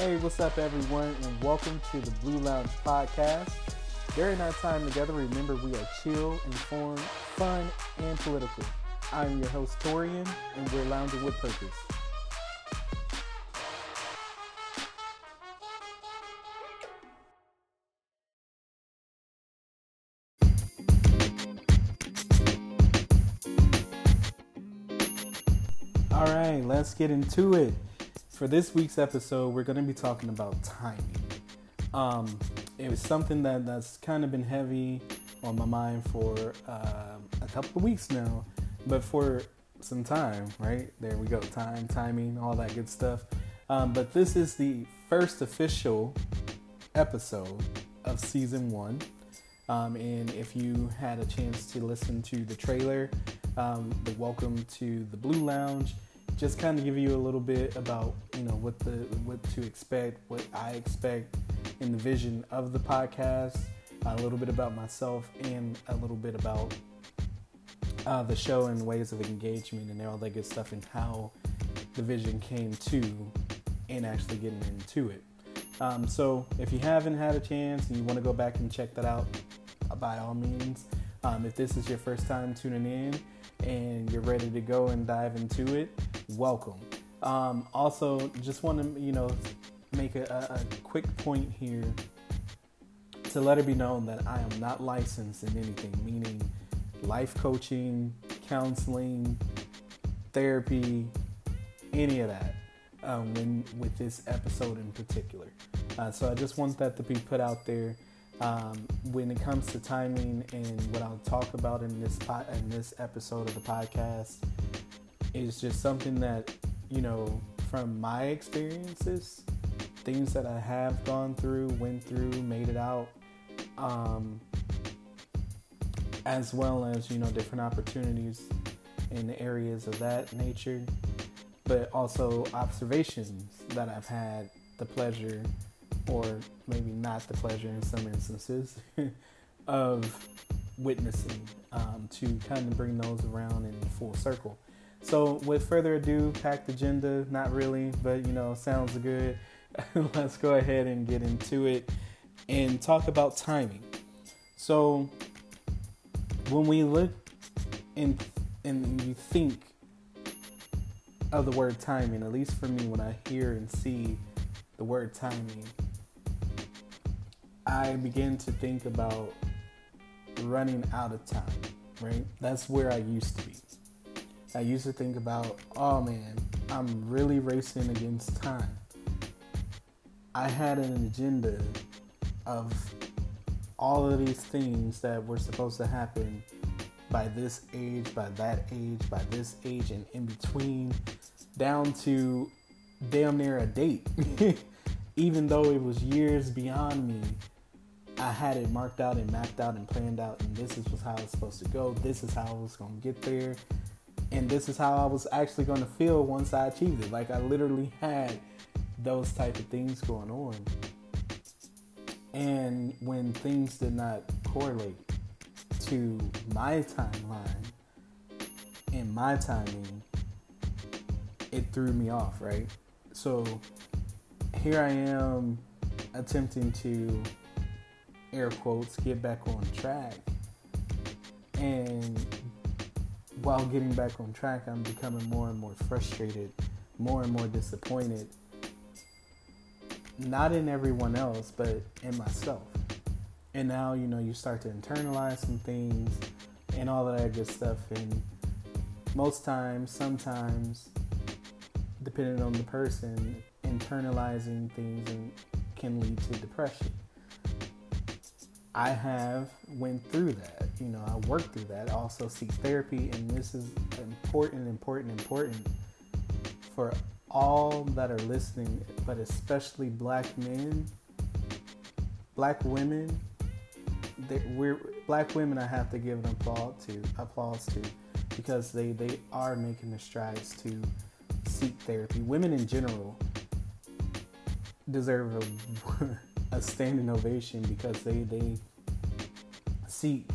Hey, what's up, everyone, and welcome to the Bleu Lounge Podcast. During our time together, remember we are chill, informed, fun, and political. I'm your host, Torian, and we're lounging with purpose. All right, let's get into it. For this week's episode, we're going to be talking about timing. Um, it was something that, that's kind of been heavy on my mind for uh, a couple of weeks now, but for some time, right? There we go. Time, timing, all that good stuff. Um, but this is the first official episode of season one. Um, and if you had a chance to listen to the trailer, um, the welcome to the Bleu Lounge, just kind of give you a little bit about you know what the what to expect, what I expect in the vision of the podcast, a little bit about myself, and a little bit about uh, the show and ways of engagement and all that good stuff, and how the vision came to and actually getting into it. Um, so if you haven't had a chance and you want to go back and check that out, by all means. Um, if this is your first time tuning in and you're ready to go and dive into it, welcome. Um, also, just want to you know make a, a quick point here to let it be known that I am not licensed in anything, meaning life coaching, counseling, therapy, any of that. Um, when with this episode in particular, uh, so I just want that to be put out there. Um, when it comes to timing and what I'll talk about in this po- in this episode of the podcast is just something that you know from my experiences, things that I have gone through, went through, made it out, um, as well as you know different opportunities in areas of that nature, but also observations that I've had the pleasure or maybe not the pleasure in some instances of witnessing um, to kind of bring those around in full circle. So, with further ado, packed agenda, not really, but you know, sounds good. Let's go ahead and get into it and talk about timing. So, when we look and and you think of the word timing, at least for me, when I hear and see the word timing, I begin to think about running out of time, right? That's where I used to be. I used to think about, oh man, I'm really racing against time. I had an agenda of all of these things that were supposed to happen by this age, by that age, by this age, and in between, down to damn near a date. Even though it was years beyond me, I had it marked out and mapped out and planned out, and this is how it's supposed to go. This is how I was going to get there, and this is how I was actually going to feel once I achieved it. Like I literally had those type of things going on, and when things did not correlate to my timeline and my timing, it threw me off. Right, so here I am attempting to air quotes, get back on track. And while getting back on track, I'm becoming more and more frustrated, more and more disappointed. Not in everyone else, but in myself. And now, you know, you start to internalize some things and all of that good stuff. And most times, sometimes, depending on the person, internalizing things and can lead to depression. I have went through that. You know, I worked through that. I also seek therapy, and this is important, important, important for all that are listening, but especially black men, black women. We're black women. I have to give an applause to applause to because they they are making the strides to seek therapy. Women in general deserve a a standing ovation because they they seek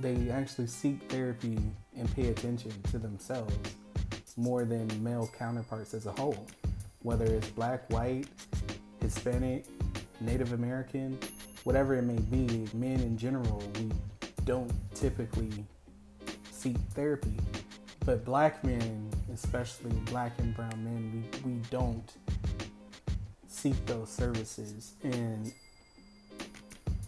they actually seek therapy and pay attention to themselves more than male counterparts as a whole. whether it's black, white, Hispanic, Native American, whatever it may be, men in general, we don't typically seek therapy. But black men, especially black and brown men, we, we don't seek those services. And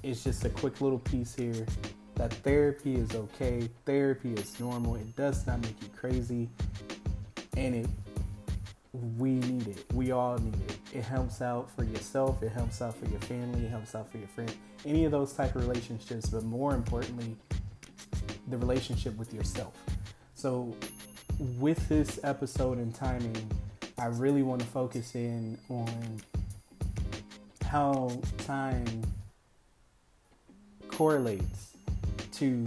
it's just a quick little piece here that therapy is okay, therapy is normal, it does not make you crazy, and it we need it. We all need it. It helps out for yourself, it helps out for your family, it helps out for your friend. Any of those type of relationships, but more importantly, the relationship with yourself. So with this episode and timing, I really want to focus in on how time correlates to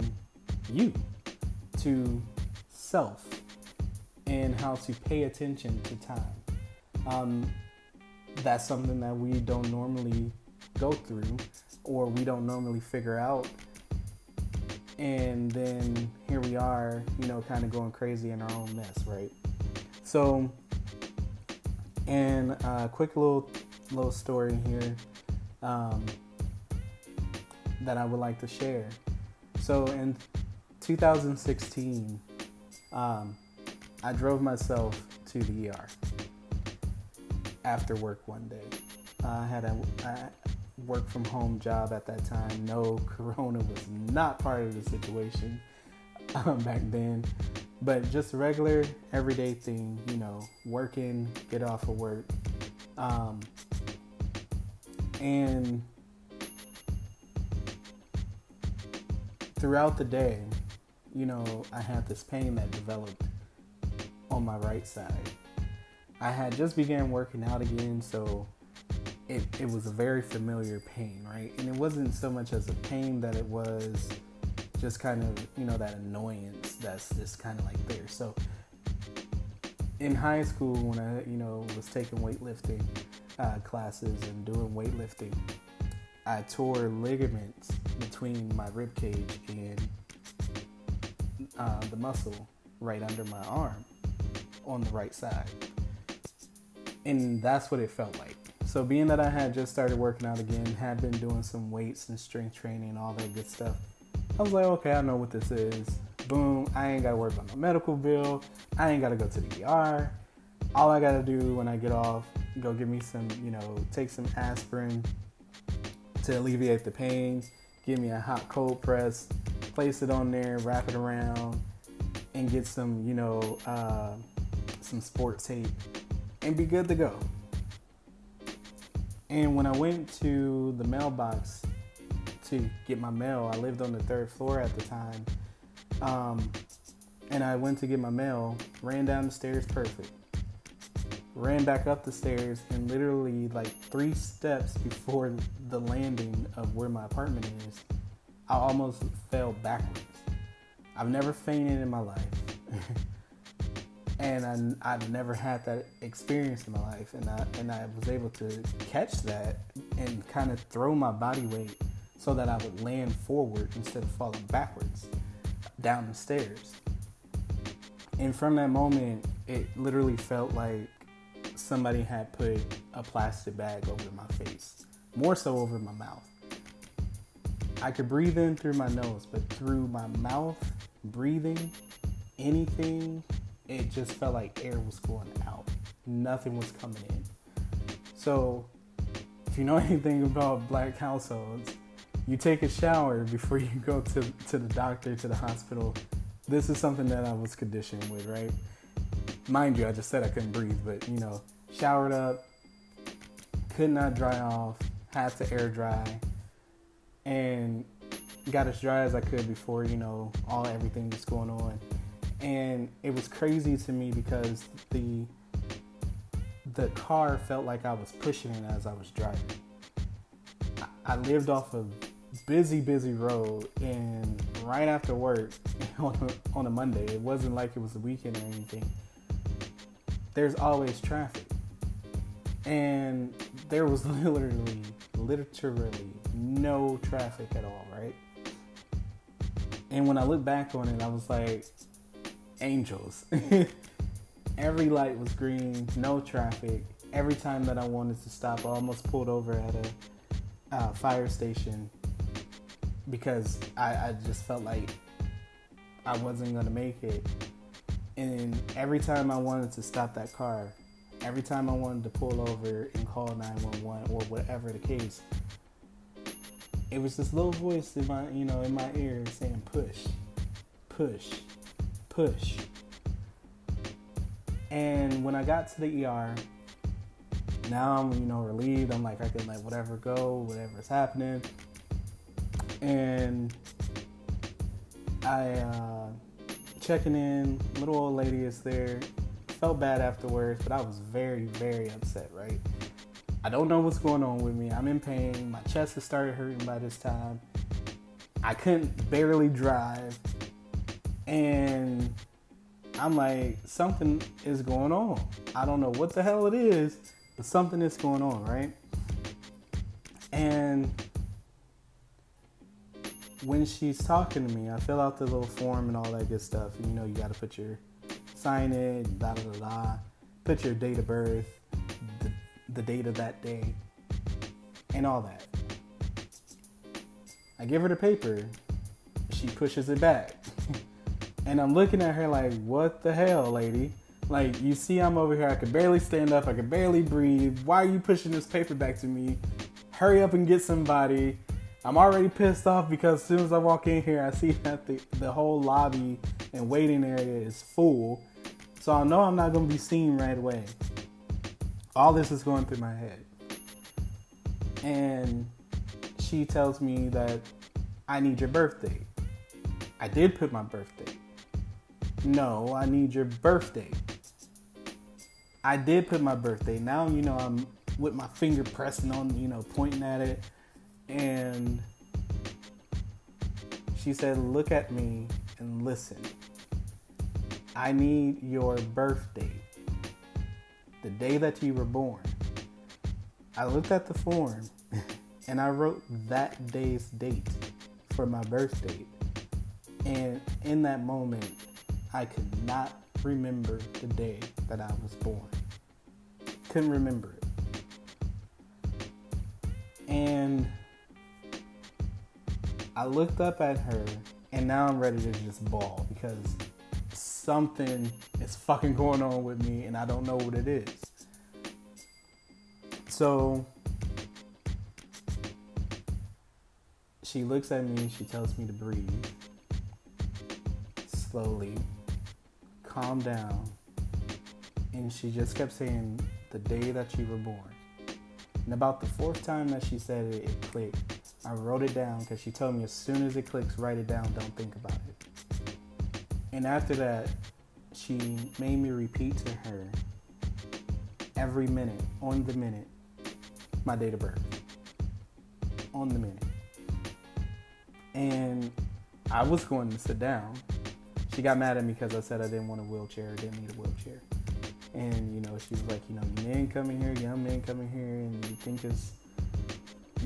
you, to self, and how to pay attention to time. Um, that's something that we don't normally go through or we don't normally figure out. And then here we are, you know, kind of going crazy in our own mess, right? So, and a quick little little story here um, that I would like to share. So in 2016, um, I drove myself to the ER after work one day. I had a, a work from home job at that time. No, Corona was not part of the situation um, back then, but just regular everyday thing, you know, working, get off of work. Um, and throughout the day, you know, I had this pain that developed on my right side. I had just began working out again, so it, it was a very familiar pain, right? And it wasn't so much as a pain that it was just kind of, you know, that annoyance that's just kind of like there. So in high school, when I, you know, was taking weightlifting uh, classes and doing weightlifting, I tore ligaments between my rib cage and uh, the muscle right under my arm on the right side. And that's what it felt like. So, being that I had just started working out again, had been doing some weights and strength training, all that good stuff, I was like, okay, I know what this is. Boom, I ain't gotta worry about my medical bill. I ain't gotta go to the ER. All I gotta do when I get off, go give me some, you know, take some aspirin, to alleviate the pain. Give me a hot cold press, place it on there, wrap it around, and get some, you know, uh, some sport tape, and be good to go. And when I went to the mailbox to get my mail, I lived on the third floor at the time. Um, and I went to get my mail, ran down the stairs perfect ran back up the stairs and literally like three steps before the landing of where my apartment is, I almost fell backwards. I've never fainted in my life. and I, I've never had that experience in my life. And I, and I was able to catch that and kind of throw my body weight so that I would land forward instead of falling backwards down the stairs. And from that moment, it literally felt like somebody had put a plastic bag over my face, more so over my mouth. I could breathe in through my nose, but through my mouth, breathing anything, it just felt like air was going out. Nothing was coming in. So, if you know anything about black households, you take a shower before you go to, to the doctor, to the hospital. This is something that I was conditioned with, right? Mind you, I just said I couldn't breathe, but you know, showered up, could not dry off, had to air dry, and got as dry as I could before you know all everything was going on. And it was crazy to me because the the car felt like I was pushing it as I was driving. I, I lived off a busy, busy road, and right after work on a, on a Monday, it wasn't like it was a weekend or anything there's always traffic. And there was literally, literally no traffic at all, right? And when I look back on it, I was like, angels. Every light was green, no traffic. every time that I wanted to stop, I almost pulled over at a uh, fire station because I, I just felt like I wasn't gonna make it. And every time I wanted to stop that car, every time I wanted to pull over and call 911 or whatever the case, it was this little voice in my, you know, in my ear saying push, push, push. And when I got to the ER, now I'm, you know, relieved. I'm like, I can let whatever go, whatever's happening. And I uh, checking in, little old lady is there. Felt bad afterwards, but I was very, very upset, right? I don't know what's going on with me. I'm in pain. My chest has started hurting by this time. I couldn't barely drive. And I'm like, something is going on. I don't know what the hell it is, but something is going on, right? And when she's talking to me, I fill out the little form and all that good stuff. You know, you got to put your sign in, da da da, put your date of birth, the, the date of that day, and all that. I give her the paper. She pushes it back. and I'm looking at her like, what the hell, lady? Like, you see, I'm over here. I can barely stand up. I can barely breathe. Why are you pushing this paper back to me? Hurry up and get somebody. I'm already pissed off because as soon as I walk in here, I see that the, the whole lobby and waiting area is full. So I know I'm not going to be seen right away. All this is going through my head. And she tells me that I need your birthday. I did put my birthday. No, I need your birthday. I did put my birthday. Now, you know, I'm with my finger pressing on, you know, pointing at it and she said, Look at me and listen. I need your birthday, the day that you were born. I looked at the form and I wrote that day's date for my birth date. And in that moment, I could not remember the day that I was born. Couldn't remember it. And I looked up at her and now I'm ready to just ball because something is fucking going on with me and I don't know what it is. So she looks at me, she tells me to breathe slowly, calm down, and she just kept saying the day that you were born. And about the fourth time that she said it, it clicked I wrote it down because she told me as soon as it clicks, write it down, don't think about it. And after that, she made me repeat to her every minute, on the minute, my date of birth. On the minute. And I was going to sit down. She got mad at me because I said I didn't want a wheelchair, didn't need a wheelchair. And, you know, she was like, you know, men coming here, young men coming here, and you think it's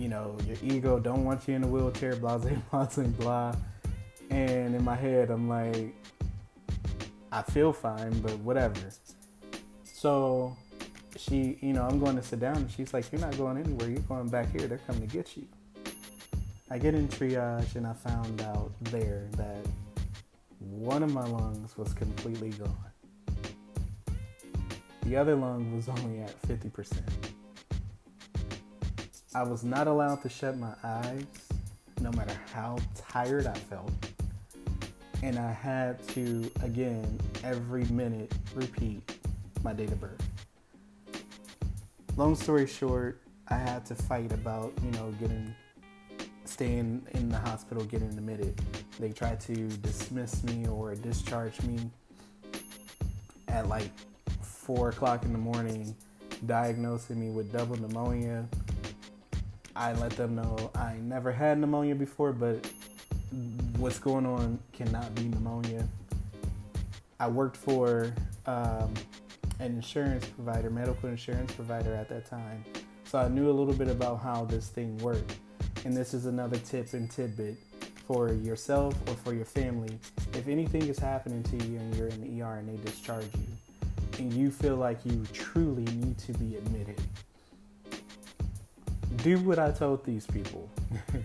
you know, your ego don't want you in a wheelchair, blah, blah, blah, blah. And in my head, I'm like, I feel fine, but whatever. So she, you know, I'm going to sit down and she's like, You're not going anywhere. You're going back here. They're coming to get you. I get in triage and I found out there that one of my lungs was completely gone. The other lung was only at 50%. I was not allowed to shut my eyes no matter how tired I felt. And I had to, again, every minute repeat my date of birth. Long story short, I had to fight about, you know, getting, staying in the hospital, getting admitted. They tried to dismiss me or discharge me at like four o'clock in the morning, diagnosing me with double pneumonia I let them know I never had pneumonia before, but what's going on cannot be pneumonia. I worked for um, an insurance provider, medical insurance provider at that time, so I knew a little bit about how this thing worked. And this is another tip and tidbit for yourself or for your family. If anything is happening to you and you're in the ER and they discharge you, and you feel like you truly need to be admitted, do what I told these people.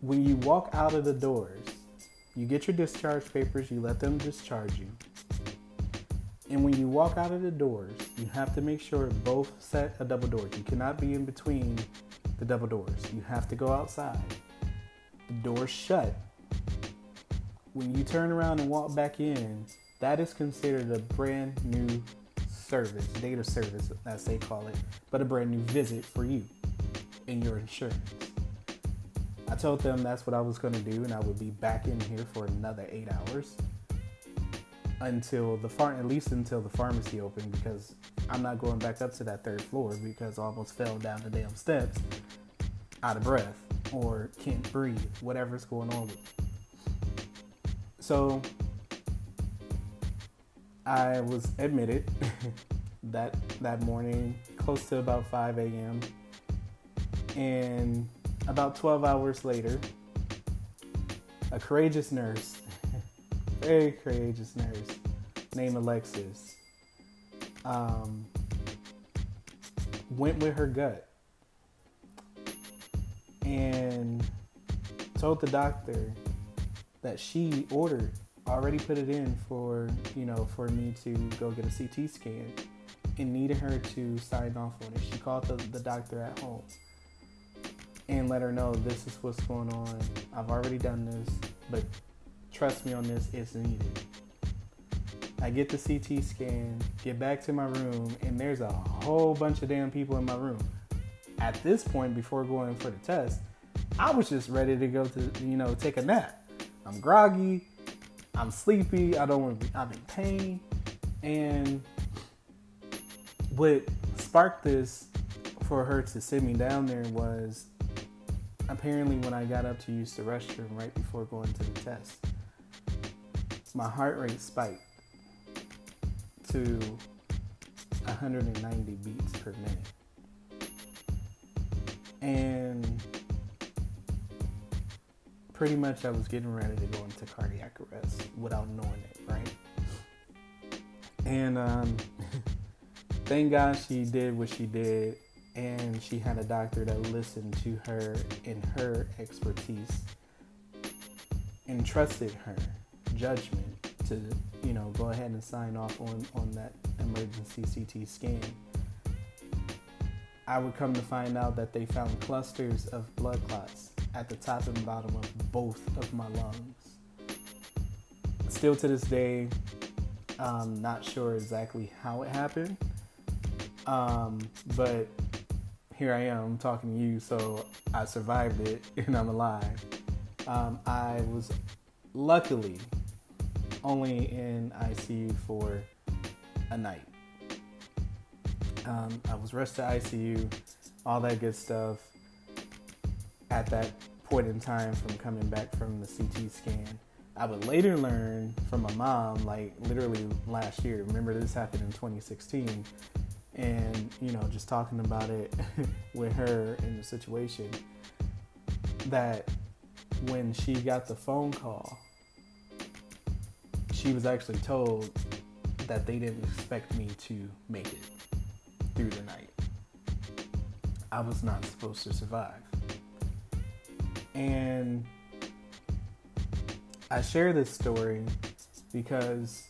when you walk out of the doors, you get your discharge papers, you let them discharge you. And when you walk out of the doors, you have to make sure both set a double doors. You cannot be in between the double doors. You have to go outside. The doors shut. When you turn around and walk back in, that is considered a brand new service, data service, as they call it, but a brand new visit for you and your insurance. I told them that's what I was going to do, and I would be back in here for another eight hours until the farm, at least until the pharmacy opened because I'm not going back up to that third floor because I almost fell down the damn steps out of breath or can't breathe, whatever's going on with me. So I was admitted that that morning, close to about 5 a.m. And about 12 hours later, a courageous nurse, very courageous nurse named Alexis, um, went with her gut and told the doctor that she ordered already put it in for you know for me to go get a CT scan and needed her to sign off on it. She called the, the doctor at home and let her know this is what's going on. I've already done this, but trust me on this, it's needed. I get the CT scan, get back to my room, and there's a whole bunch of damn people in my room. At this point, before going for the test, I was just ready to go to, you know, take a nap. I'm groggy, I'm sleepy, I don't want to be, I'm in pain. And what sparked this for her to sit me down there was apparently when I got up to use the restroom right before going to the test, my heart rate spiked to 190 beats per minute. And pretty much I was getting ready to go into cardiac arrest without knowing it, right? And um, thank God she did what she did and she had a doctor that listened to her and her expertise and trusted her judgment to you know go ahead and sign off on on that emergency CT scan. I would come to find out that they found clusters of blood clots at the top and bottom of both of my lungs. Still to this day, I'm not sure exactly how it happened, um, but here I am talking to you, so I survived it and I'm alive. Um, I was luckily only in ICU for a night. Um, I was rushed to ICU, all that good stuff. At that point in time, from coming back from the CT scan, I would later learn from my mom, like literally last year. Remember, this happened in 2016 and you know just talking about it with her in the situation that when she got the phone call she was actually told that they didn't expect me to make it through the night. I was not supposed to survive and i share this story because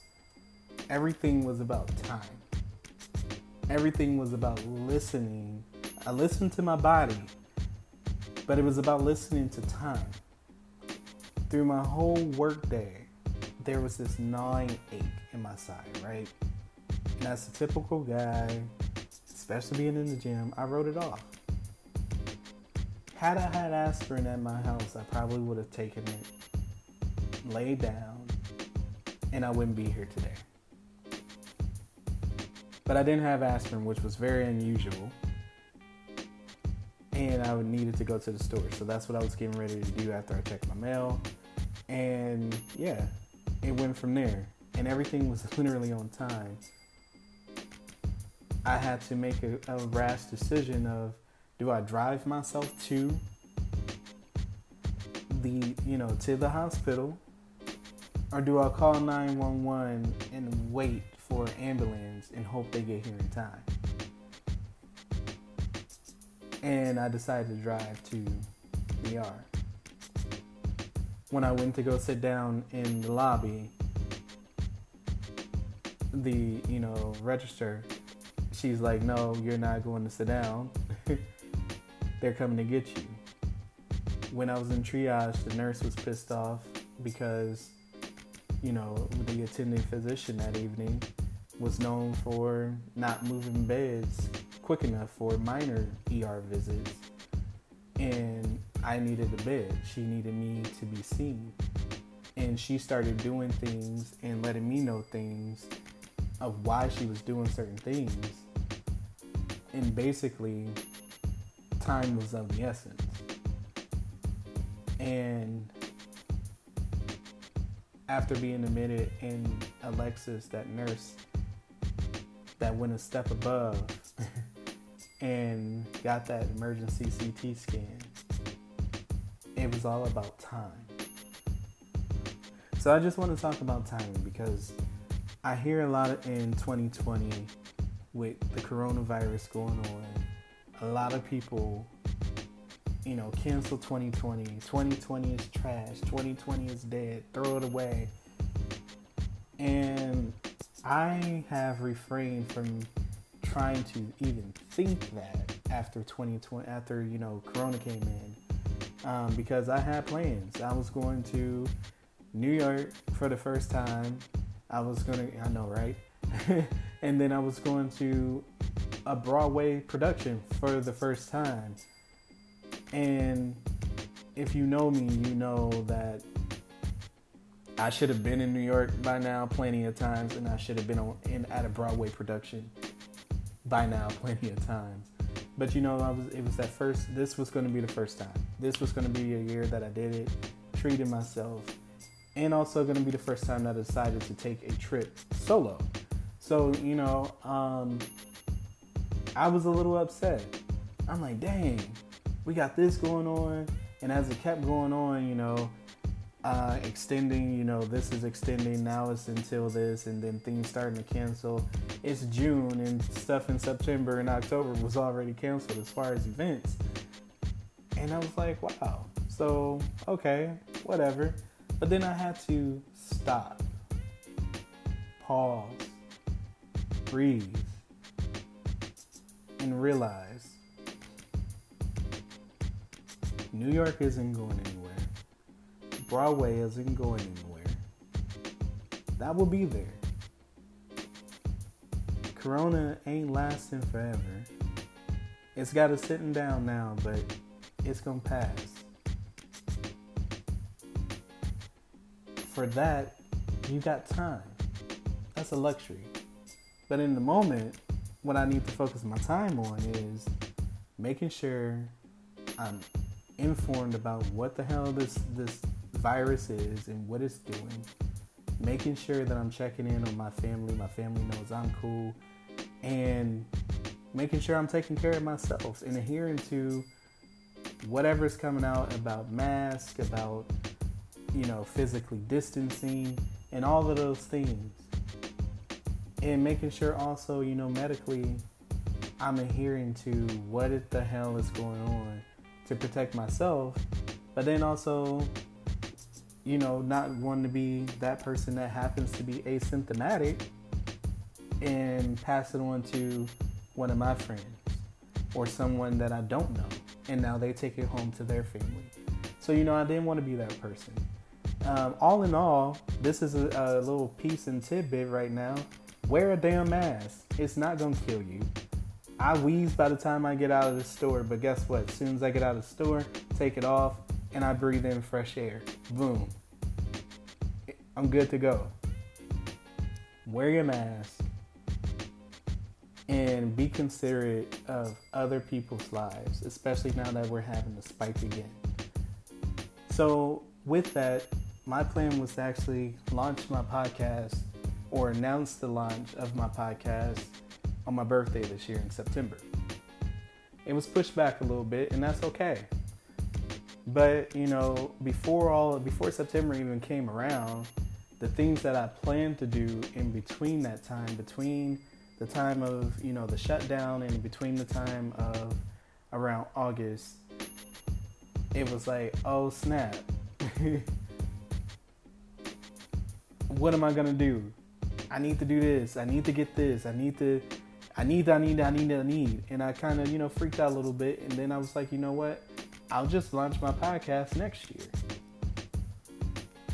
everything was about time everything was about listening. I listened to my body, but it was about listening to time. Through my whole workday, there was this gnawing ache in my side, right? And as a typical guy, especially being in the gym, I wrote it off. Had I had aspirin at my house, I probably would have taken it, laid down, and I wouldn't be here today. But I didn't have aspirin, which was very unusual. And I needed to go to the store. So that's what I was getting ready to do after I checked my mail. And yeah, it went from there. And everything was literally on time. I had to make a, a rash decision of do I drive myself to the, you know, to the hospital Or do I call 911 and wait for an ambulance and hope they get here in time? And I decided to drive to the ER. When I went to go sit down in the lobby, the, you know, register, she's like, no, you're not going to sit down. They're coming to get you. When I was in triage, the nurse was pissed off because, you know, the attending physician that evening was known for not moving beds quick enough for minor ER visits. And I needed a bed. She needed me to be seen. And she started doing things and letting me know things of why she was doing certain things. And basically, time was of the essence. And after being admitted in Alexis, that nurse that went a step above and got that emergency CT scan, it was all about time. So I just want to talk about timing because I hear a lot in 2020 with the coronavirus going on. A lot of people, you know, cancel 2020. 2020 is trash. 2020 is dead. Throw it away. And I have refrained from trying to even think that after 2020, after, you know, Corona came in um, because I had plans. I was going to New York for the first time. I was gonna, I know, right? and then I was going to a Broadway production for the first time. And if you know me, you know that I should have been in New York by now plenty of times, and I should have been on, in at a Broadway production by now plenty of times. But you know, I was it was that first. This was going to be the first time. This was going to be a year that I did it, treated myself, and also going to be the first time that I decided to take a trip solo. So you know, um, I was a little upset. I'm like, dang, we got this going on, and as it kept going on, you know, uh, extending, you know, this is extending, now it's until this, and then things starting to cancel. It's June, and stuff in September and October was already canceled as far as events. And I was like, wow. So, okay, whatever. But then I had to stop, pause, breathe, and realize New York isn't going anywhere. Broadway isn't going anywhere. That will be there. Corona ain't lasting forever. It's got us sitting down now, but it's gonna pass. For that, you got time. That's a luxury. But in the moment, what I need to focus my time on is making sure I'm informed about what the hell this this virus is and what it's doing, making sure that I'm checking in on my family, my family knows I'm cool, and making sure I'm taking care of myself and adhering to whatever's coming out about masks, about you know, physically distancing and all of those things. And making sure also, you know, medically I'm adhering to what the hell is going on to protect myself, but then also you know, not wanting to be that person that happens to be asymptomatic and pass it on to one of my friends or someone that I don't know. And now they take it home to their family. So, you know, I didn't want to be that person. Um, all in all, this is a, a little piece and tidbit right now. Wear a damn mask. It's not to kill you. I wheeze by the time I get out of the store, but guess what? As soon as I get out of the store, take it off, and I breathe in fresh air. Boom. I'm good to go. Wear your mask and be considerate of other people's lives, especially now that we're having the spike again. So, with that, my plan was to actually launch my podcast or announce the launch of my podcast on my birthday this year in September. It was pushed back a little bit, and that's okay. But you know, before all before September even came around, the things that I planned to do in between that time, between the time of, you know, the shutdown and between the time of around August, it was like, oh snap. what am I gonna do? I need to do this. I need to get this. I need to I need, I need, I need, I need. And I kind of, you know, freaked out a little bit. And then I was like, you know what? I'll just launch my podcast next year.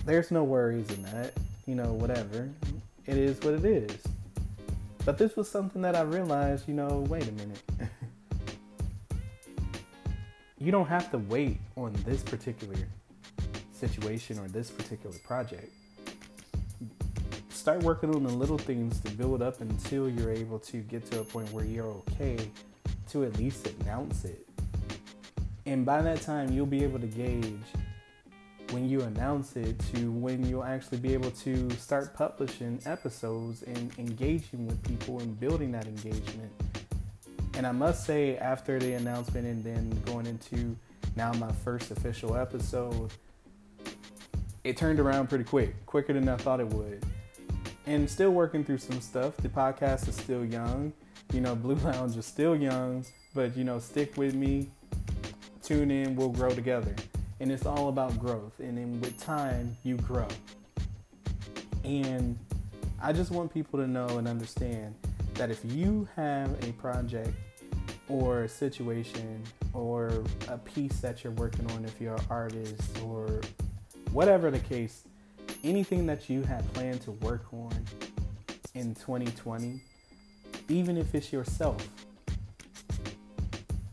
There's no worries in that. You know, whatever. It is what it is. But this was something that I realized, you know, wait a minute. you don't have to wait on this particular situation or this particular project start working on the little things to build up until you're able to get to a point where you're okay to at least announce it. And by that time, you'll be able to gauge when you announce it to when you'll actually be able to start publishing episodes and engaging with people and building that engagement. And I must say, after the announcement and then going into now my first official episode, it turned around pretty quick, quicker than I thought it would and still working through some stuff. The podcast is still young. You know, Bleu Lounge is still young, but you know, stick with me. Tune in, we'll grow together. And it's all about growth. And then with time, you grow. And I just want people to know and understand that if you have a project or a situation or a piece that you're working on, if you're an artist or whatever the case, anything that you had planned to work on in 2020, even if it's yourself,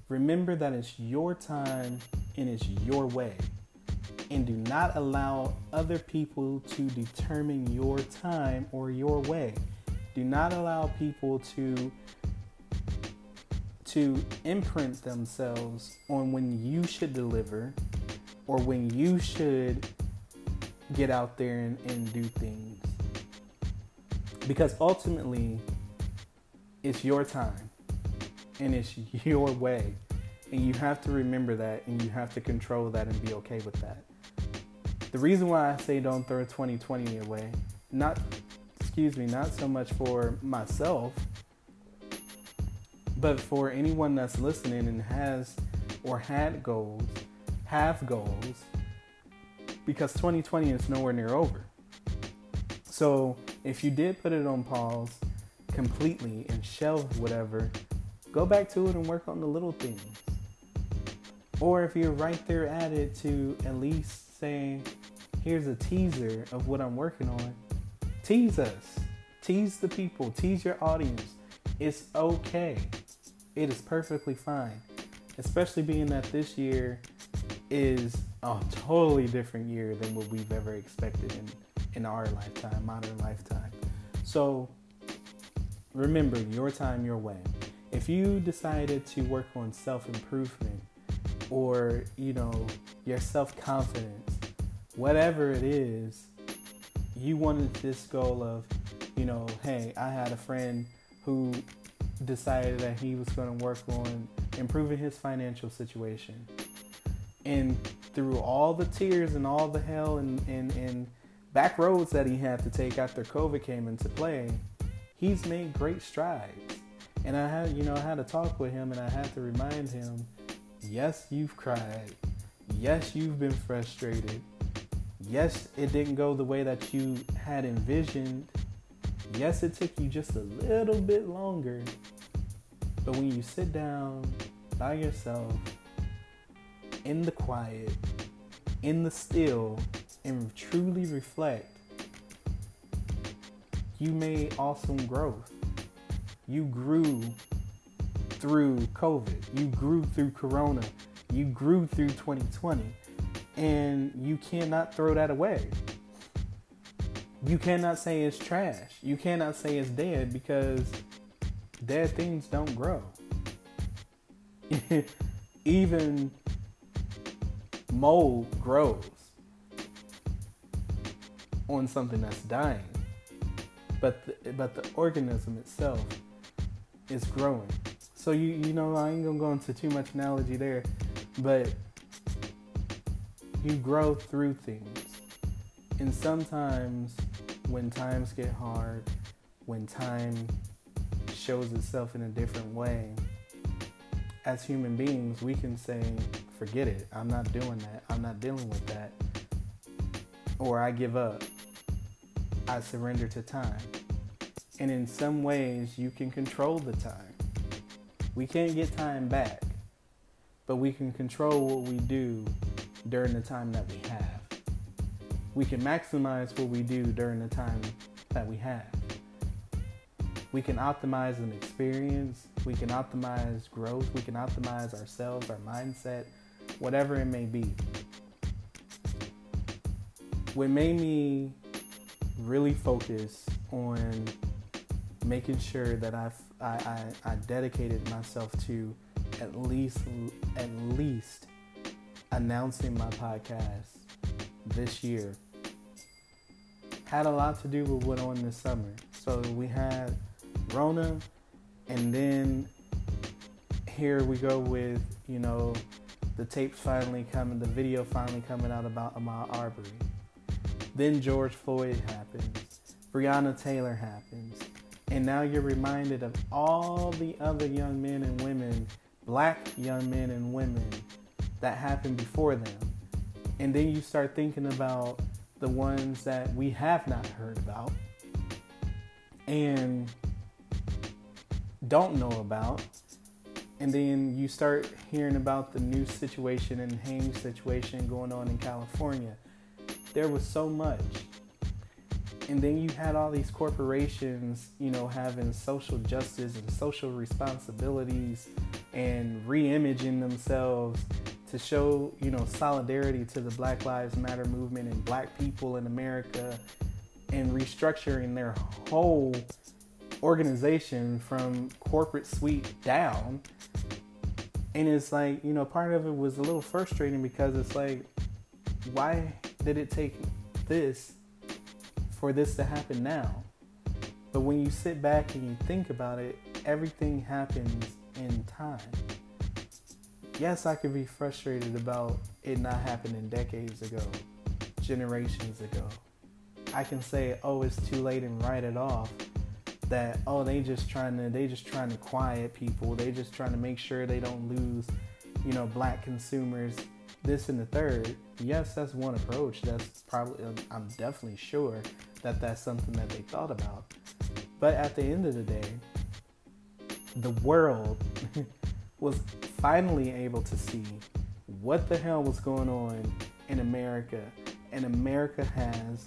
remember that it's your time and it's your way. And do not allow other people to determine your time or your way. Do not allow people to to imprint themselves on when you should deliver or when you should get out there and, and do things. Because ultimately, it's your time and it's your way. And you have to remember that and you have to control that and be okay with that. The reason why I say don't throw 2020 away, not, excuse me, not so much for myself, but for anyone that's listening and has or had goals, have goals, because 2020 is nowhere near over. So if you did put it on pause completely and shelve whatever, go back to it and work on the little things. Or if you're right there at it to at least say, here's a teaser of what I'm working on, tease us, tease the people, tease your audience. It's okay. It is perfectly fine. Especially being that this year is a totally different year than what we've ever expected in, in our lifetime, modern lifetime. So remember your time, your way. If you decided to work on self improvement or, you know, your self confidence, whatever it is, you wanted this goal of, you know, hey, I had a friend who decided that he was going to work on improving his financial situation and through all the tears and all the hell and, and, and back roads that he had to take after COVID came into play, he's made great strides. And I had, you know, I had to talk with him and I had to remind him, yes, you've cried. Yes, you've been frustrated. Yes, it didn't go the way that you had envisioned. Yes, it took you just a little bit longer. But when you sit down by yourself in the quiet, in the still, and truly reflect, you made awesome growth. You grew through COVID. You grew through Corona. You grew through 2020. And you cannot throw that away. You cannot say it's trash. You cannot say it's dead because dead things don't grow. Even mold grows on something that's dying, but the, but the organism itself is growing. So you you know I ain't gonna go into too much analogy there, but you grow through things, and sometimes when times get hard, when time shows itself in a different way, as human beings, we can say, forget it. I'm not doing that. I'm not dealing with that. Or I give up. I surrender to time. And in some ways, you can control the time. We can't get time back, but we can control what we do during the time that we have. We can maximize what we do during the time that we have. We can optimize an experience, we can optimize growth, we can optimize ourselves, our mindset, whatever it may be. What made me really focus on making sure that I've, I, I, I dedicated myself to at least at least announcing my podcast this year had a lot to do with what on this summer. So we had Rona, and then here we go with you know the tapes finally coming, the video finally coming out about Ahmaud Arbery. Then George Floyd happens, Breonna Taylor happens, and now you're reminded of all the other young men and women, black young men and women that happened before them. And then you start thinking about the ones that we have not heard about and don't know about. And then you start hearing about the new situation and Hanes situation going on in California. There was so much and then you had all these corporations, you know, having social justice and social responsibilities and re-imaging themselves to show, you know, solidarity to the Black Lives Matter movement and black people in America and restructuring their whole organization from corporate suite down. And it's like, you know, part of it was a little frustrating because it's like, why did it take this for this to happen now. But when you sit back and you think about it, everything happens in time. Yes, I could be frustrated about it not happening decades ago, generations ago. I can say, oh, it's too late and write it off. That oh, they just trying to they just trying to quiet people. They just trying to make sure they don't lose, you know, black consumers. This and the third. Yes, that's one approach. That's probably I'm definitely sure that that's something that they thought about. But at the end of the day, the world was finally able to see what the hell was going on in America. And America has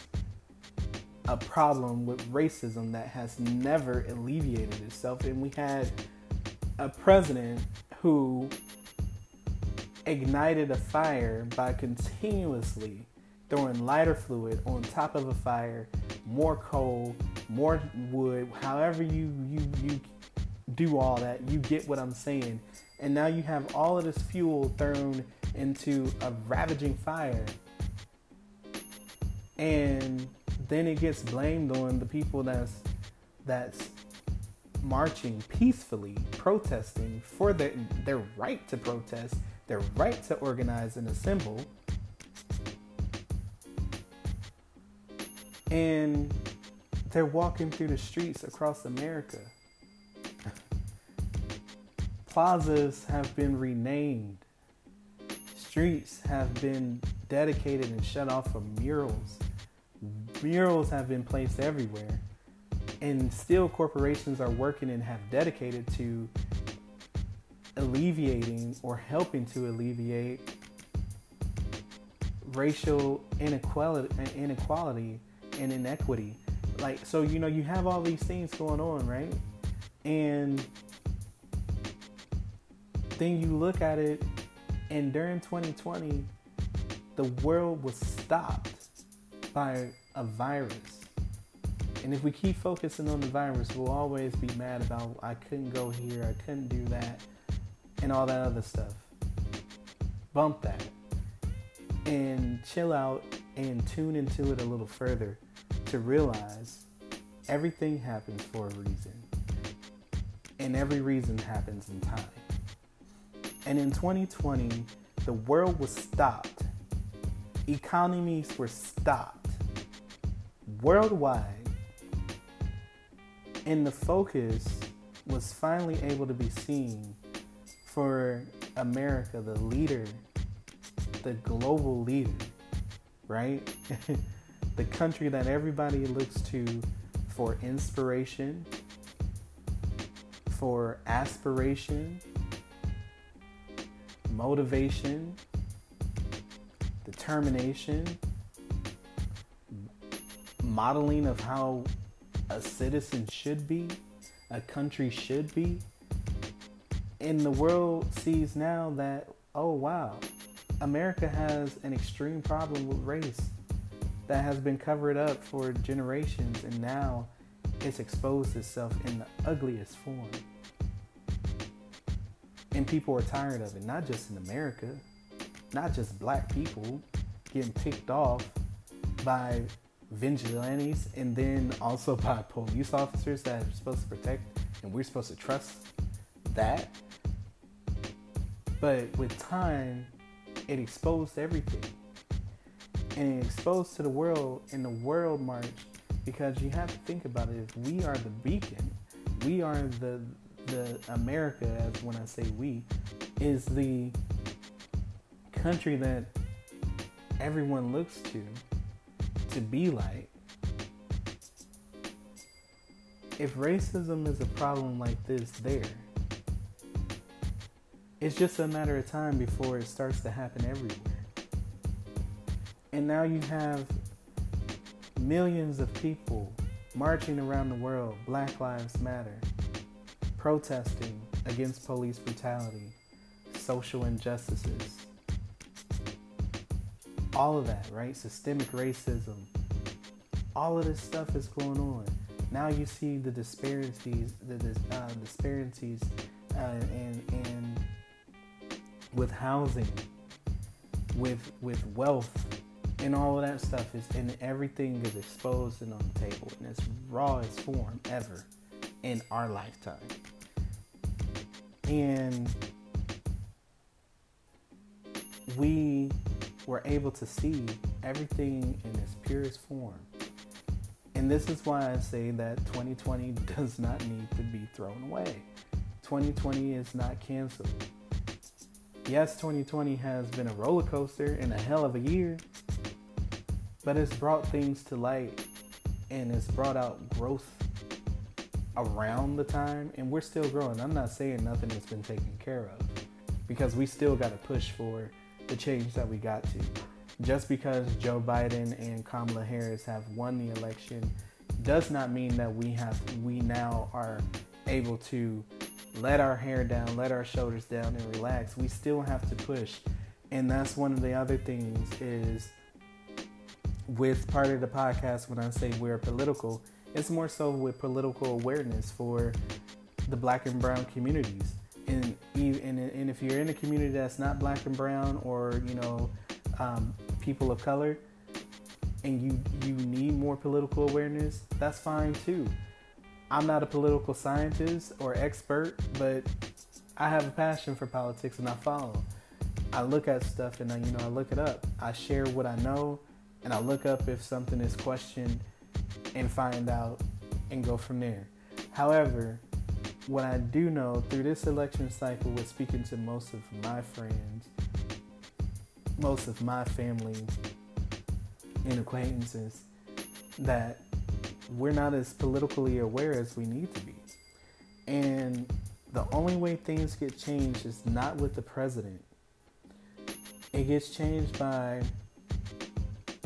a problem with racism that has never alleviated itself. And we had a president who ignited a fire by continuously throwing lighter fluid on top of a fire, more coal, more wood, however you you you do all that, you get what I'm saying. And now you have all of this fuel thrown into a ravaging fire. And then it gets blamed on the people that's that's marching peacefully, protesting for their their right to protest, their right to organize and assemble and they're walking through the streets across America. Plazas have been renamed. Streets have been dedicated and shut off for murals. Murals have been placed everywhere. And still, corporations are working and have dedicated to alleviating or helping to alleviate racial inequality, inequality and inequity. Like, so, you know, you have all these things going on, right? And then you look at it, and during 2020, the world was stopped by a virus. And if we keep focusing on the virus, we'll always be mad about I couldn't go here, I couldn't do that, and all that other stuff. Bump that and chill out and tune into it a little further to realize everything happens for a reason. And every reason happens in time. And in 2020, the world was stopped. Economies were stopped. Worldwide, and the focus was finally able to be seen for America, the leader, the global leader, right? the country that everybody looks to for inspiration, for aspiration, motivation, determination, modeling of how a citizen should be, a country should be. And the world sees now that, oh wow, America has an extreme problem with race that has been covered up for generations and now it's exposed itself in the ugliest form. And people are tired of it, not just in America, not just black people getting picked off by vigilantes and then also by police officers that are supposed to protect and we're supposed to trust that. But with time, it exposed everything. And it exposed to the world in the world march because you have to think about it. If we are the beacon, we are the the America, as when I say we, is the country that everyone looks to to be like. If racism is a problem like this there, it's just a matter of time before it starts to happen everywhere. And now you have millions of people marching around the world, Black Lives Matter, protesting against police brutality, social injustices, all of that, right? Systemic racism, all of this stuff is going on. Now you see the disparities, the uh, disparities, uh, and and with housing, with with wealth, and all of that stuff is, and everything is exposed and on the table in its rawest form ever in our lifetime. And we were able to see everything in its purest form. And this is why I say that 2020 does not need to be thrown away. 2020 is not canceled. Yes, 2020 has been a roller coaster and a hell of a year, but it's brought things to light and it's brought out growth around the time, and we're still growing. I'm not saying nothing has been taken care of because we still got to push for the change that we got to. Just because Joe Biden and Kamala Harris have won the election does not mean that we have we now are able to let our hair down, let our shoulders down and relax. We still have to push. And that's one of the other things is with part of the podcast when I say we're political, it's more so with political awareness for the black and brown communities and, if you're in a community that's not black and brown or you know um, people of color and you you need more political awareness that's fine too. I'm not a political scientist or expert but i have a passion for politics and i follow. I look at stuff and I, you know i look it up. I share what i know and i look up if something is questioned and find out and go from there. However what I do know through this election cycle with speaking to most of my friends, most of my family and acquaintances, that we're not as politically aware as we need to be. And the only way things get changed is not with the president. It gets changed by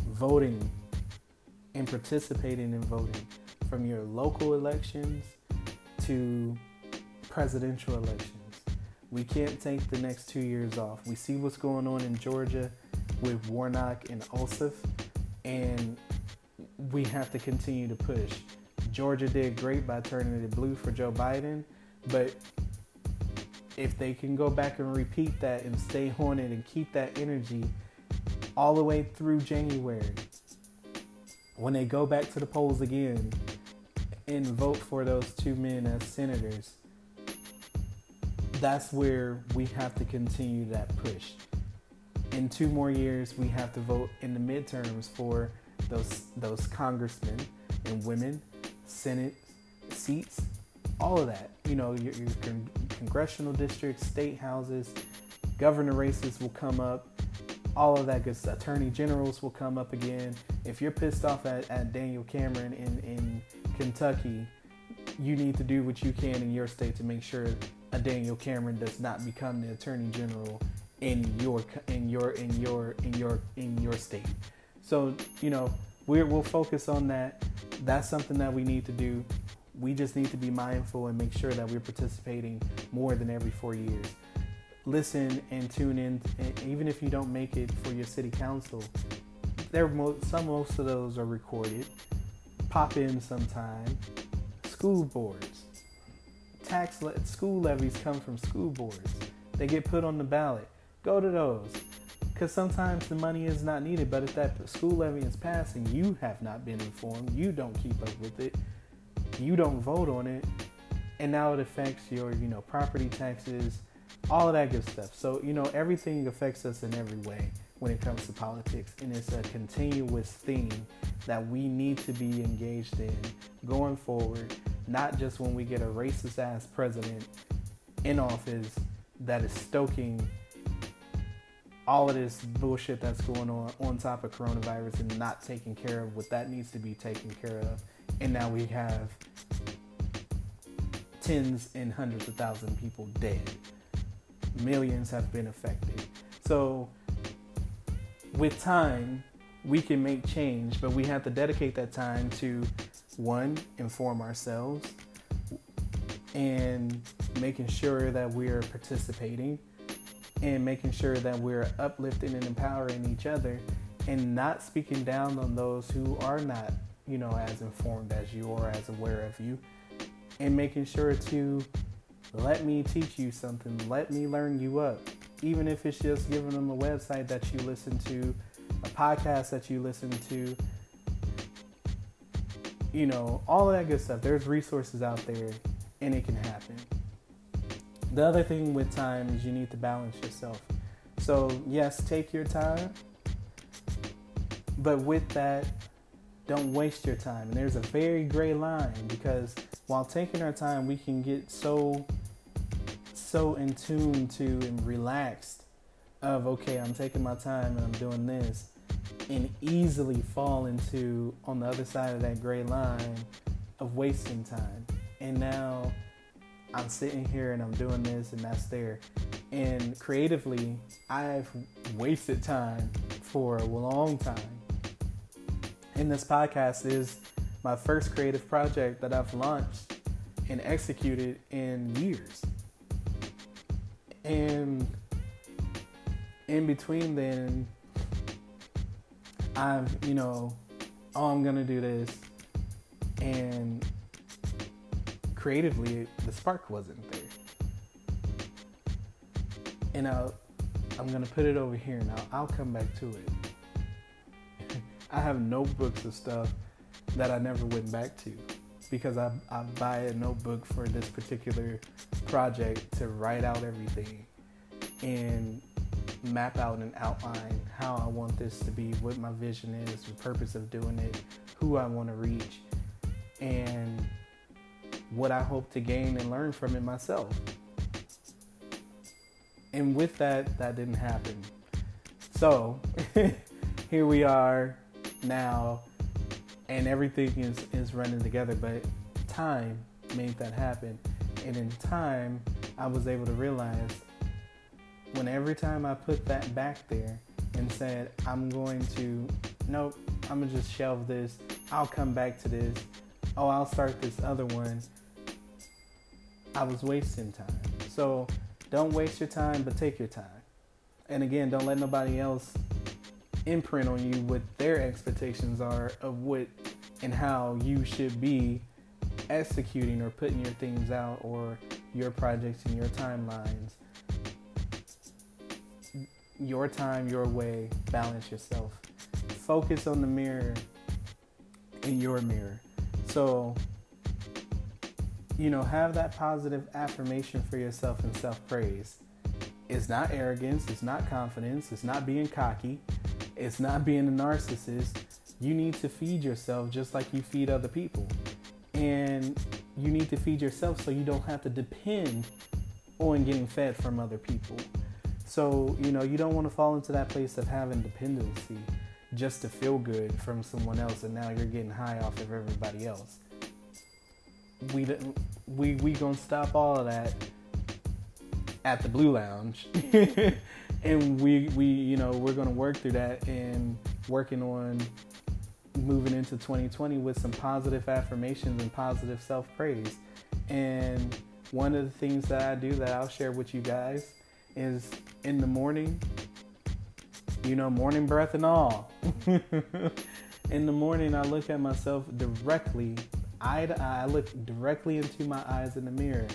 voting and participating in voting from your local elections to presidential elections. We can't take the next two years off. We see what's going on in Georgia with Warnock and Ossoff, and we have to continue to push. Georgia did great by turning it blue for Joe Biden, but if they can go back and repeat that and stay it and keep that energy all the way through January, when they go back to the polls again and vote for those two men as senators, that's where we have to continue that push. In two more years, we have to vote in the midterms for those those congressmen and women, Senate seats, all of that. You know, your, your con- congressional districts, state houses, governor races will come up. All of that good. Attorney generals will come up again. If you're pissed off at, at Daniel Cameron in, in Kentucky, you need to do what you can in your state to make sure a Daniel Cameron does not become the attorney general in your in your in your in your in your state. So you know we will focus on that. That's something that we need to do. We just need to be mindful and make sure that we're participating more than every four years. Listen and tune in, even if you don't make it for your city council. There, some most of those are recorded. Pop in sometime. School boards, tax le- school levies come from school boards. They get put on the ballot. Go to those because sometimes the money is not needed. But if that school levy is passing, you have not been informed. You don't keep up with it. You don't vote on it, and now it affects your, you know, property taxes, all of that good stuff. So you know, everything affects us in every way when it comes to politics, and it's a continuous theme that we need to be engaged in going forward. Not just when we get a racist ass president in office that is stoking all of this bullshit that's going on on top of coronavirus and not taking care of what that needs to be taken care of. And now we have tens and hundreds of thousands of people dead. Millions have been affected. So, with time, we can make change, but we have to dedicate that time to one, inform ourselves and making sure that we're participating and making sure that we're uplifting and empowering each other and not speaking down on those who are not, you know, as informed as you or as aware of you and making sure to let me teach you something, let me learn you up, even if it's just giving them a website that you listen to, a podcast that you listen to, you know, all of that good stuff. There's resources out there and it can happen. The other thing with time is you need to balance yourself. So, yes, take your time, but with that, don't waste your time. And there's a very gray line because while taking our time, we can get so so in tune to and relaxed of okay, I'm taking my time and I'm doing this and easily fall into on the other side of that gray line of wasting time. And now I'm sitting here and I'm doing this and that's there. And creatively, I've wasted time for a long time. And this podcast is my first creative project that I've launched and executed in years. And in between then, I've, you know, oh, I'm going to do this. And creatively, the spark wasn't there. And I'll, I'm going to put it over here and I'll, I'll come back to it. I have notebooks of stuff that I never went back to because I, I buy a notebook for this particular project to write out everything and map out and outline how I want this to be, what my vision is, the purpose of doing it, who I want to reach, and what I hope to gain and learn from it myself. And with that, that didn't happen. So here we are now, and everything is, is running together, but time made that happen. And in time, I was able to realize when every time I put that back there and said, I'm going to, nope, I'm gonna just shelve this, I'll come back to this, oh, I'll start this other one, I was wasting time. So don't waste your time, but take your time. And again, don't let nobody else imprint on you what their expectations are of what and how you should be executing or putting your things out or your projects and your timelines your time, your way, balance yourself. Focus on the mirror in your mirror. So, you know, have that positive affirmation for yourself and self praise. It's not arrogance, it's not confidence, it's not being cocky, it's not being a narcissist. you need to feed yourself just like you feed other people. And you need to feed yourself so you don't have to depend on getting fed from other people. So, you know, you don't want to fall into that place of having dependency just to feel good from someone else and now you're getting high off of everybody else. We we we going to stop all of that at the Bleu Lounge. and we we you know, we're to work through that and working on moving into 2020 with some positive affirmations and positive self-praise. And one of the things that I do that I'll share with you guys is in the morning, you know, morning breath and all. in the morning, I look at myself directly, eye to eye. I look directly into my eyes in the mirror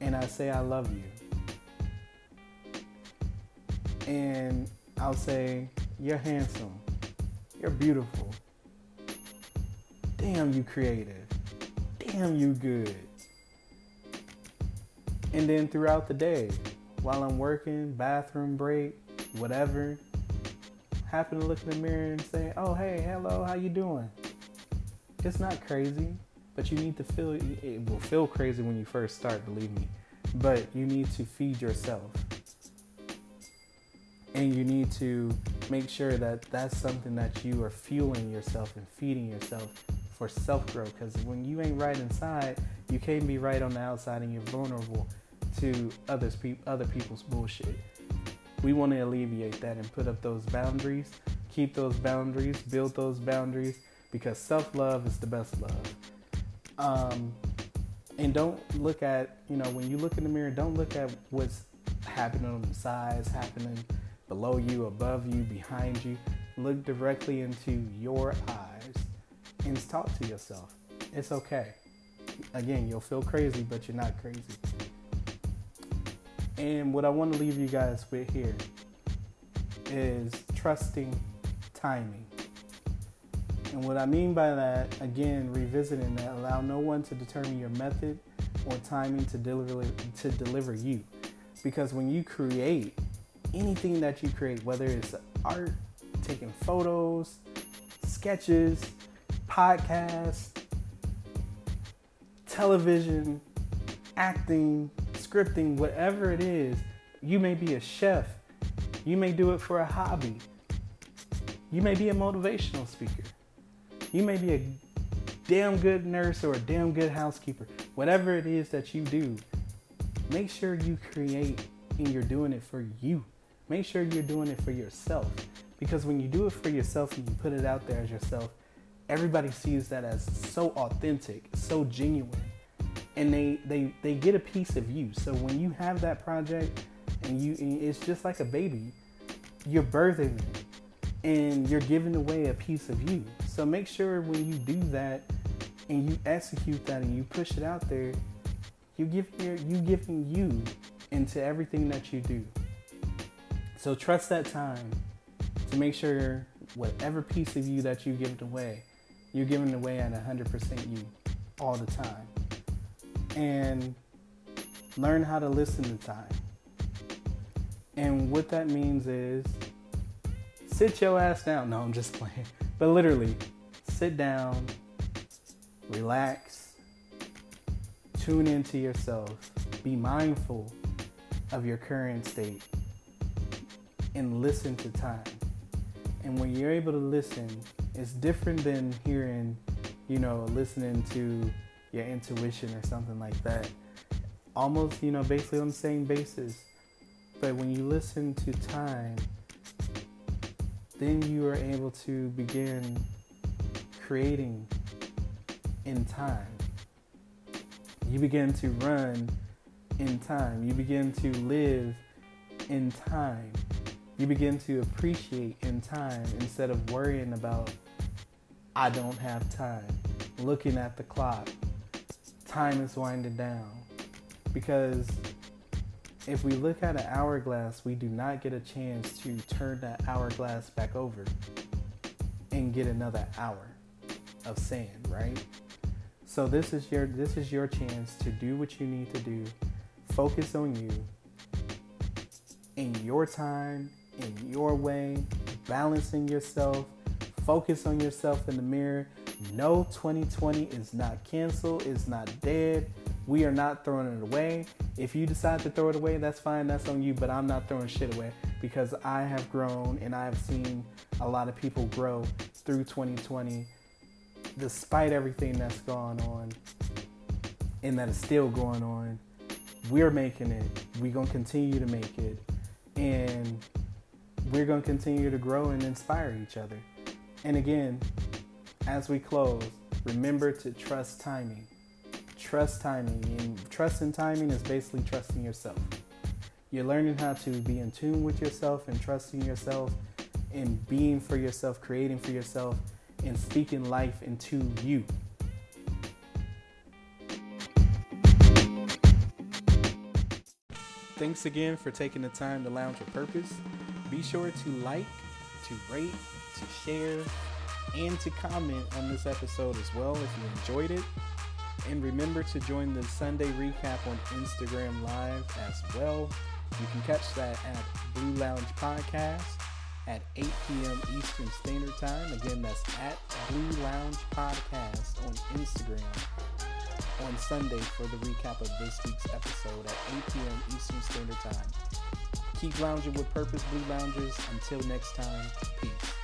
and I say, I love you. And I'll say, You're handsome. You're beautiful. Damn, you creative. Damn, you good. And then throughout the day, while I'm working, bathroom break, whatever, happen to look in the mirror and say, "Oh, hey, hello, how you doing?" It's not crazy, but you need to feel it will feel crazy when you first start, believe me. But you need to feed yourself. And you need to make sure that that's something that you are fueling yourself and feeding yourself for self growth. Because when you ain't right inside, you can't be right on the outside and you're vulnerable to others pe- other people's bullshit. We want to alleviate that and put up those boundaries, keep those boundaries, build those boundaries because self love is the best love. Um, and don't look at, you know, when you look in the mirror, don't look at what's happening on the sides, happening below you, above you, behind you. Look directly into your eyes and talk to yourself. It's okay. Again, you'll feel crazy, but you're not crazy. And what I want to leave you guys with here is trusting timing. And what I mean by that, again, revisiting that, allow no one to determine your method or timing to deliver to deliver you. Because when you create anything that you create, whether it's art, taking photos, sketches, podcasts, television, acting, scripting, whatever it is, you may be a chef. You may do it for a hobby. You may be a motivational speaker. You may be a damn good nurse or a damn good housekeeper. Whatever it is that you do, make sure you create and you're doing it for you. Make sure you're doing it for yourself. Because when you do it for yourself and you put it out there as yourself, everybody sees that as so authentic, so genuine and they they they get a piece of you. So when you have that project and you and it's just like a baby, you're birthing it and you're giving away a piece of you. So make sure when you do that and you execute that and you push it out there, you give your you giving you into everything that you do. So trust that time to make sure whatever piece of you that you give it away, you're giving away at 100% you all the time and learn how to listen to time. And what that means is sit your ass down. No, I'm just playing. But literally, sit down, relax, tune into yourself, be mindful of your current state, and listen to time. And when you're able to listen, it's different than hearing, you know, listening to your intuition or something like that. Almost, you know, basically on the same basis. But when you listen to time, then you are able to begin creating in time. You begin to run in time. You begin to live in time. You begin to appreciate in time instead of worrying about, I don't have time, looking at the clock, time is winding down. Because if we look at an hourglass, we do not get a chance to turn that hourglass back over and get another hour of sand, right? So this is your this is your chance to do what you need to do. Focus on you in your time, in your way, balancing yourself, Focus on yourself in the mirror. No, 2020 is not canceled, it's not dead. We are not throwing it away. If you decide to throw it away, that's fine, that's on you, but I'm not throwing shit away because I have grown and I have seen a lot of people grow through 2020 despite everything that's gone on and that is still going on. We're making it. We're going to continue to make it. And we're going to continue to grow and inspire each other. And again, as we close, remember to trust timing. Trust timing. And trust in timing is basically trusting yourself. You're learning how to be in tune with yourself and trusting yourself and being for yourself, creating for yourself, and speaking life into you. Thanks again for taking the time to lounge with purpose. Be sure to like, to rate, to share, and to comment on this episode as well if you enjoyed it. And remember to join the Sunday recap on Instagram Live as well. You can catch that at Bleu Lounge Podcast at 8 p.m. Eastern Standard Time. Again, that's at Bleu Lounge Podcast on Instagram on Sunday for the recap of this week's episode at 8 p.m. Eastern Standard Time. Keep lounging with purpose, Bleu Loungers. Until next time, peace.